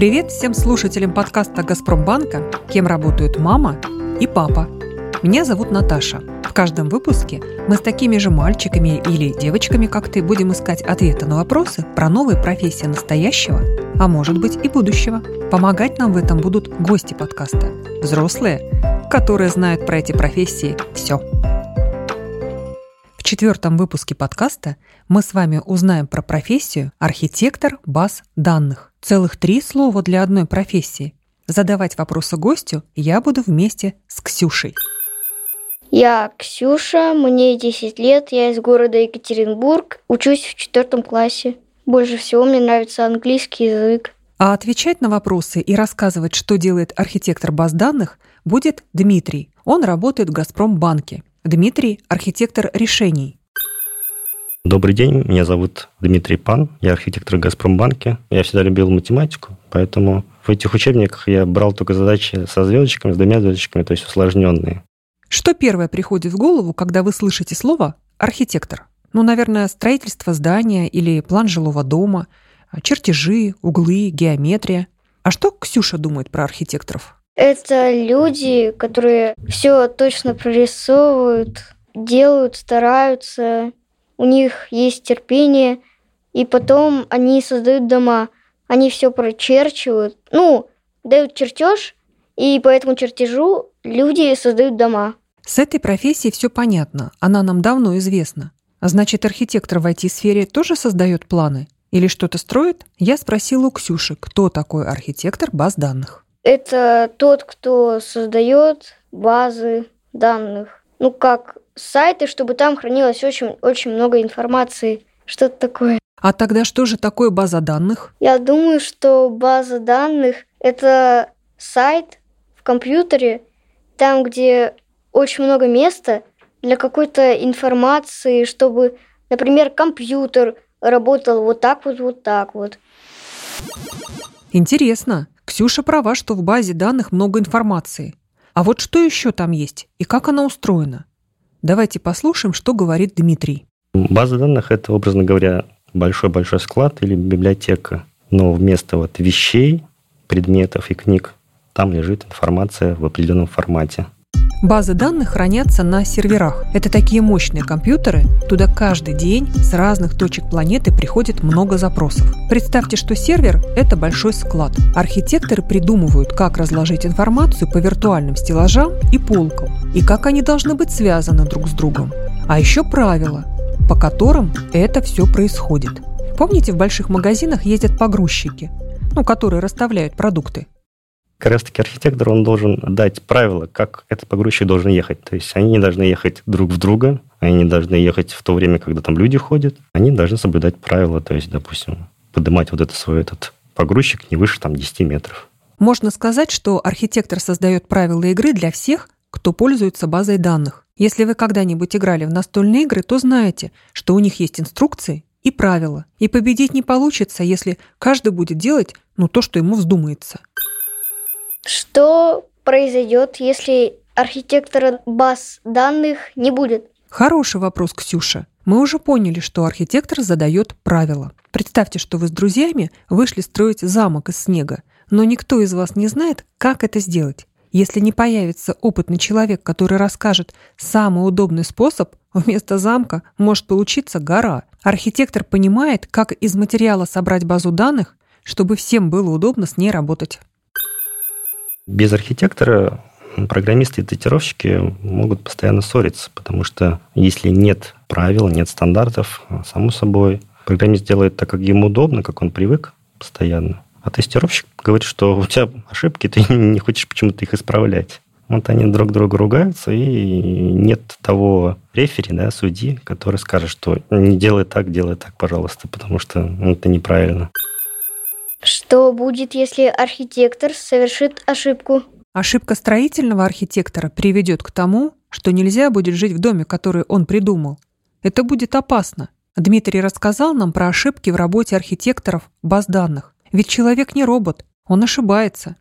Привет всем слушателям подкаста «Газпромбанка», кем работают мама и папа. Меня зовут Наташа. В каждом выпуске мы с такими же мальчиками или девочками, как ты, будем искать ответы на вопросы про новые профессии настоящего, а может быть и будущего. Помогать нам в этом будут гости подкаста – взрослые, которые знают про эти профессии все. В четвертом выпуске подкаста мы с вами узнаем про профессию архитектор баз данных. Целых три слова для одной профессии. Задавать вопросы гостю я буду вместе с Ксюшей. Я Ксюша, мне 10 лет, я из города Екатеринбург, учусь в четвертом классе. Больше всего мне нравится английский язык. А отвечать на вопросы и рассказывать, что делает архитектор баз данных, будет Дмитрий. Он работает в «Газпромбанке». Дмитрий – архитектор решений. Добрый день, меня зовут Дмитрий Пан, я архитектор в «Газпромбанке». Я всегда любил математику, поэтому в этих учебниках я брал только задачи со звездочками, с двумя звездочками, то есть усложненные. Что первое приходит в голову, когда вы слышите слово «архитектор»? Ну, наверное, строительство здания или план жилого дома, чертежи, углы, геометрия. А что Ксюша думает про архитекторов? Это люди, которые все точно прорисовывают, делают, стараются, у них есть терпение, и потом они создают дома. Они все прочерчивают, ну, дают чертеж, и по этому чертежу люди создают дома. С этой профессией все понятно, она нам давно известна. А значит, архитектор в IT-сфере тоже создает планы? Или что-то строит? Я спросила у Ксюши, кто такой архитектор баз данных. Это тот, кто создает базы данных. Ну, как сайты, чтобы там хранилось очень, очень много информации. Что-то такое. А тогда что же такое база данных? Я думаю, что база данных – это сайт в компьютере, там, где очень много места для какой-то информации, чтобы, например, компьютер работал вот так вот, вот так вот. Интересно. Ксюша права, что в базе данных много информации. А вот что еще там есть и как она устроена? Давайте послушаем, что говорит Дмитрий. База данных – это, образно говоря, большой-большой склад или библиотека. Но вместо вот вещей, предметов и книг там лежит информация в определенном формате – Базы данных хранятся на серверах. Это такие мощные компьютеры, туда каждый день с разных точек планеты приходит много запросов. Представьте, что сервер – это большой склад. Архитекторы придумывают, как разложить информацию по виртуальным стеллажам и полкам, и как они должны быть связаны друг с другом. А еще правила, по которым это все происходит. Помните, в больших магазинах ездят погрузчики, ну, которые расставляют продукты? Как раз-таки архитектор, он должен дать правила, как этот погрузчик должен ехать. То есть они не должны ехать друг в друга, они не должны ехать в то время, когда там люди ходят. Они должны соблюдать правила, то есть, допустим, поднимать вот этот свой этот погрузчик не выше там 10 метров. Можно сказать, что архитектор создает правила игры для всех, кто пользуется базой данных. Если вы когда-нибудь играли в настольные игры, то знаете, что у них есть инструкции и правила. И победить не получится, если каждый будет делать ну, то, что ему вздумается. Что произойдет, если архитектора баз данных не будет? Хороший вопрос, Ксюша. Мы уже поняли, что архитектор задает правила. Представьте, что вы с друзьями вышли строить замок из снега, но никто из вас не знает, как это сделать. Если не появится опытный человек, который расскажет самый удобный способ, вместо замка может получиться гора. Архитектор понимает, как из материала собрать базу данных, чтобы всем было удобно с ней работать. Без архитектора программисты и тестировщики могут постоянно ссориться, потому что если нет правил, нет стандартов, само собой, программист делает так, как ему удобно, как он привык постоянно. А тестировщик говорит, что у тебя ошибки, ты не хочешь почему-то их исправлять. Вот они друг друга ругаются, и нет того рефери, да, судьи, который скажет, что не делай так, делай так, пожалуйста, потому что это неправильно. Что будет, если архитектор совершит ошибку? Ошибка строительного архитектора приведет к тому, что нельзя будет жить в доме, который он придумал. Это будет опасно. Дмитрий рассказал нам про ошибки в работе архитекторов баз данных. Ведь человек не робот, он ошибается.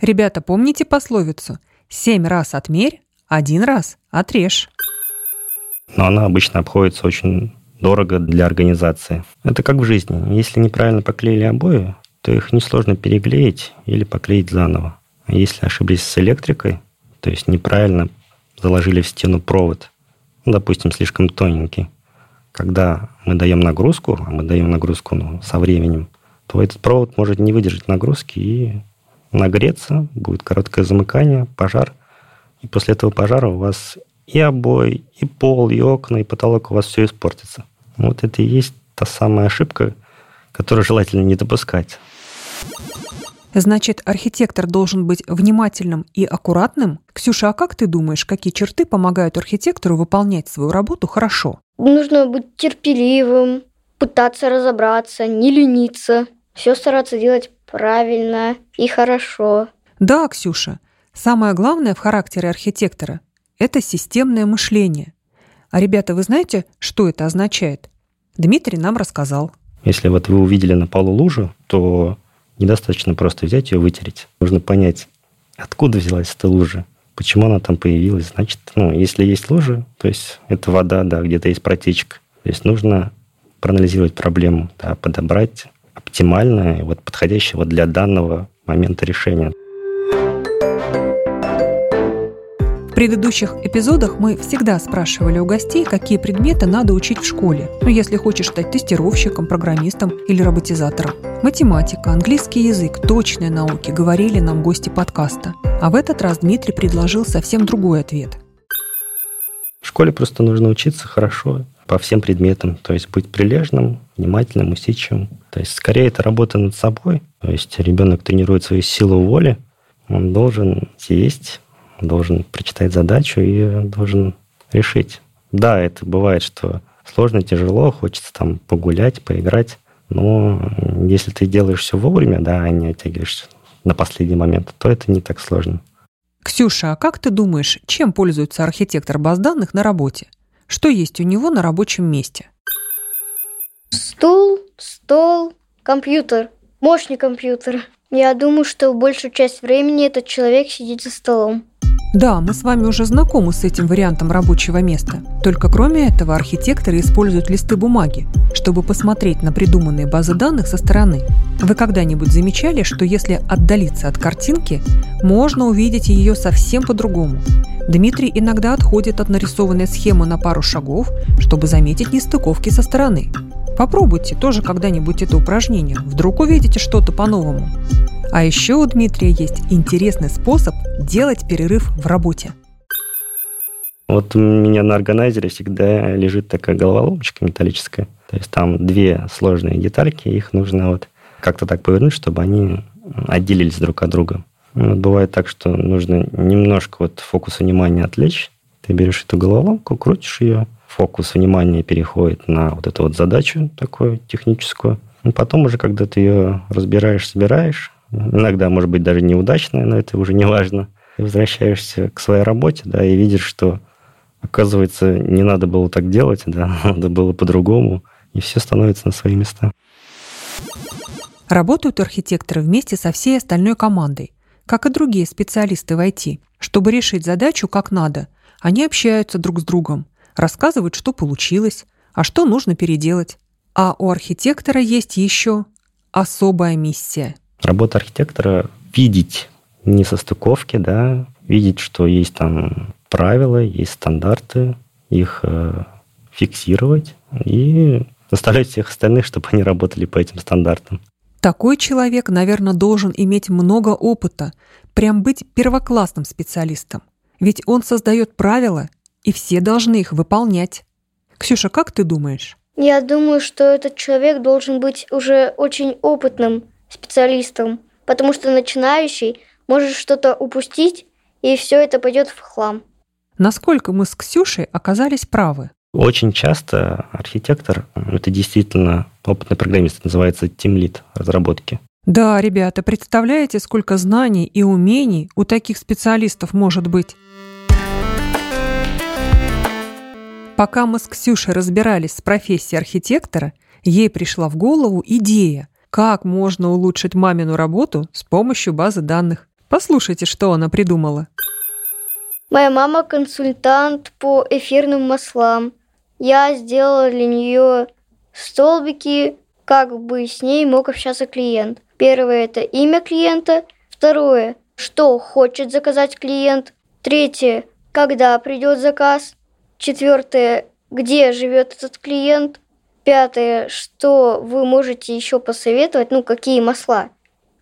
Ребята, помните пословицу «семь раз отмерь, один раз отрежь». Но она обычно обходится очень дорого для организации. Это как в жизни. Если неправильно поклеили обои, то их несложно переклеить или поклеить заново. Если ошиблись с электрикой, то есть неправильно заложили в стену провод, ну, допустим, слишком тоненький, когда мы даем нагрузку, а мы даем нагрузку ну, со временем, то этот провод может не выдержать нагрузки и нагреться, будет короткое замыкание, пожар. И после этого пожара у вас и обои, и пол, и окна, и потолок у вас все испортится. Вот это и есть та самая ошибка, которую желательно не допускать. Значит, архитектор должен быть внимательным и аккуратным? Ксюша, а как ты думаешь, какие черты помогают архитектору выполнять свою работу хорошо? Нужно быть терпеливым, пытаться разобраться, не лениться, все стараться делать правильно и хорошо. Да, Ксюша, самое главное в характере архитектора – это системное мышление. А ребята, вы знаете, что это означает? Дмитрий нам рассказал. Если вот вы увидели на полу лужу, то недостаточно просто взять ее и вытереть. Нужно понять, откуда взялась эта лужа, почему она там появилась. Значит, ну, если есть лужа, то есть это вода, да, где-то есть протечка. То есть нужно проанализировать проблему, да, подобрать оптимальное, вот подходящее вот для данного момента решения. Предыдущих эпизодах мы всегда спрашивали у гостей, какие предметы надо учить в школе. Ну, если хочешь стать тестировщиком, программистом или роботизатором. Математика, английский язык, точные науки, говорили нам гости подкаста. А в этот раз Дмитрий предложил совсем другой ответ. В школе просто нужно учиться хорошо по всем предметам, то есть быть прилежным, внимательным, усидчивым. То есть скорее это работа над собой, то есть ребенок тренирует свою силу воли, он должен сесть, должен прочитать задачу и должен решить. Да, это бывает, что сложно, тяжело, хочется там погулять, поиграть, но если ты делаешь все вовремя, да, а не оттягиваешься на последний момент, то это не так сложно. Ксюша, а как ты думаешь, чем пользуется архитектор баз данных на работе? Что есть у него на рабочем месте? Стул, стол, компьютер, мощный компьютер. Я думаю, что большую часть времени этот человек сидит за столом. Да, мы с вами уже знакомы с этим вариантом рабочего места. Только кроме этого архитекторы используют листы бумаги, чтобы посмотреть на придуманные базы данных со стороны. Вы когда-нибудь замечали, что если отдалиться от картинки, можно увидеть ее совсем по-другому? Дмитрий иногда отходит от нарисованной схемы на пару шагов, чтобы заметить нестыковки со стороны. Попробуйте тоже когда-нибудь это упражнение, вдруг увидите что-то по-новому. А еще у Дмитрия есть интересный способ делать перерыв в работе. Вот у меня на органайзере всегда лежит такая головоломочка металлическая. То есть там две сложные детальки, их нужно вот как-то так повернуть, чтобы они отделились друг от друга. Ну, вот бывает так, что нужно немножко вот фокус внимания отвлечь. Ты берешь эту головоломку, крутишь ее, фокус внимания переходит на вот эту вот задачу такую техническую. И потом уже, когда ты ее разбираешь, собираешь, иногда, может быть, даже неудачная, но это уже не важно. Ты возвращаешься к своей работе, да, и видишь, что, оказывается, не надо было так делать, да, надо было по-другому, и все становится на свои места. Работают архитекторы вместе со всей остальной командой, как и другие специалисты в IT. Чтобы решить задачу как надо, они общаются друг с другом, рассказывают, что получилось, а что нужно переделать. А у архитектора есть еще особая миссия – Работа архитектора – видеть несостыковки, да, видеть, что есть там правила, есть стандарты, их э, фиксировать и заставлять всех остальных, чтобы они работали по этим стандартам. Такой человек, наверное, должен иметь много опыта, прям быть первоклассным специалистом. Ведь он создает правила, и все должны их выполнять. Ксюша, как ты думаешь? Я думаю, что этот человек должен быть уже очень опытным специалистом, потому что начинающий может что-то упустить, и все это пойдет в хлам. Насколько мы с Ксюшей оказались правы? Очень часто архитектор – это действительно опытный программист, называется тимлит разработки. Да, ребята, представляете, сколько знаний и умений у таких специалистов может быть? Пока мы с Ксюшей разбирались с профессией архитектора, ей пришла в голову идея как можно улучшить мамину работу с помощью базы данных. Послушайте, что она придумала. Моя мама консультант по эфирным маслам. Я сделала для нее столбики, как бы с ней мог общаться клиент. Первое – это имя клиента. Второе – что хочет заказать клиент. Третье – когда придет заказ. Четвертое – где живет этот клиент. Пятое – что вы можете еще посоветовать, ну, какие масла.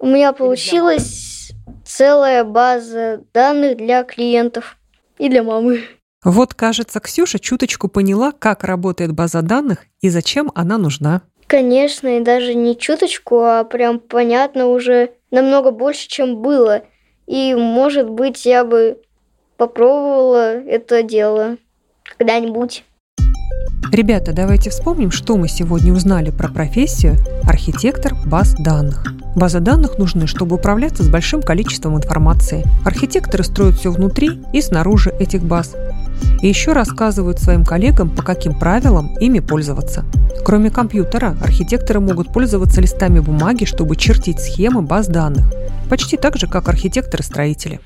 У меня получилась целая база данных для клиентов и для мамы. Вот, кажется, Ксюша чуточку поняла, как работает база данных и зачем она нужна. Конечно, и даже не чуточку, а прям понятно уже намного больше, чем было. И, может быть, я бы попробовала это дело когда-нибудь. Ребята, давайте вспомним, что мы сегодня узнали про профессию архитектор баз данных. Базы данных нужны, чтобы управляться с большим количеством информации. Архитекторы строят все внутри и снаружи этих баз. И еще рассказывают своим коллегам, по каким правилам ими пользоваться. Кроме компьютера, архитекторы могут пользоваться листами бумаги, чтобы чертить схемы баз данных. Почти так же, как архитекторы-строители.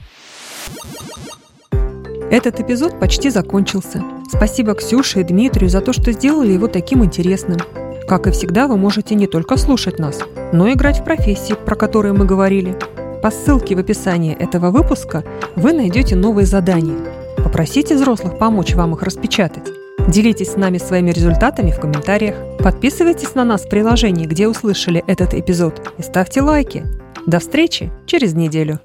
Этот эпизод почти закончился. Спасибо Ксюше и Дмитрию за то, что сделали его таким интересным. Как и всегда, вы можете не только слушать нас, но и играть в профессии, про которые мы говорили. По ссылке в описании этого выпуска вы найдете новые задания. Попросите взрослых помочь вам их распечатать. Делитесь с нами своими результатами в комментариях. Подписывайтесь на нас в приложении, где услышали этот эпизод, и ставьте лайки. До встречи через неделю.